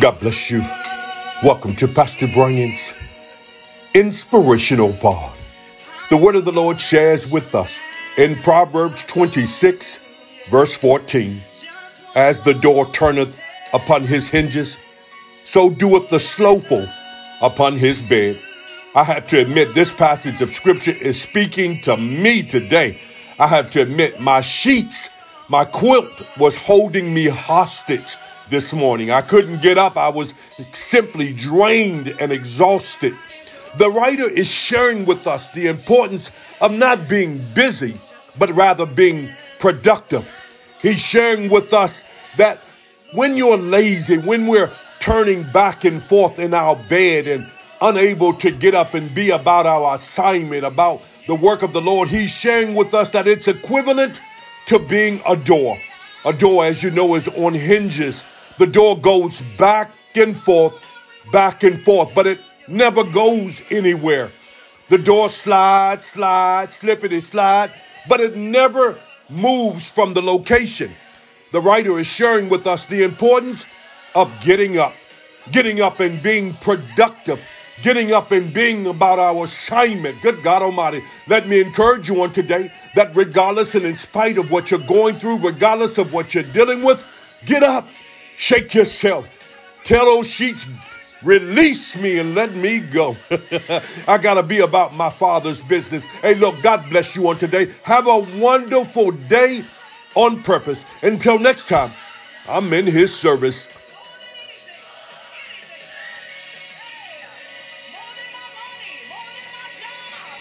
God bless you. Welcome to Pastor Bryant's Inspirational Pod. The word of the Lord shares with us in Proverbs 26, verse 14 As the door turneth upon his hinges, so doeth the slothful upon his bed. I have to admit, this passage of scripture is speaking to me today. I have to admit, my sheets, my quilt was holding me hostage this morning. I couldn't get up. I was simply drained and exhausted. The writer is sharing with us the importance of not being busy, but rather being productive. He's sharing with us that when you're lazy, when we're turning back and forth in our bed and unable to get up and be about our assignment, about the work of the Lord, he's sharing with us that it's equivalent to being a door. A door, as you know, is on hinges. The door goes back and forth, back and forth, but it never goes anywhere. The door slides, slides, slippity slide, but it never moves from the location. The writer is sharing with us the importance of getting up, getting up and being productive, getting up and being about our assignment. Good God Almighty, let me encourage you on today that regardless and in spite of what you're going through, regardless of what you're dealing with, get up, shake yourself, tell those sheets, release me and let me go. I got to be about my Father's business. Hey, look, God bless you on today. Have a wonderful day on purpose. Until next time, I'm in His service.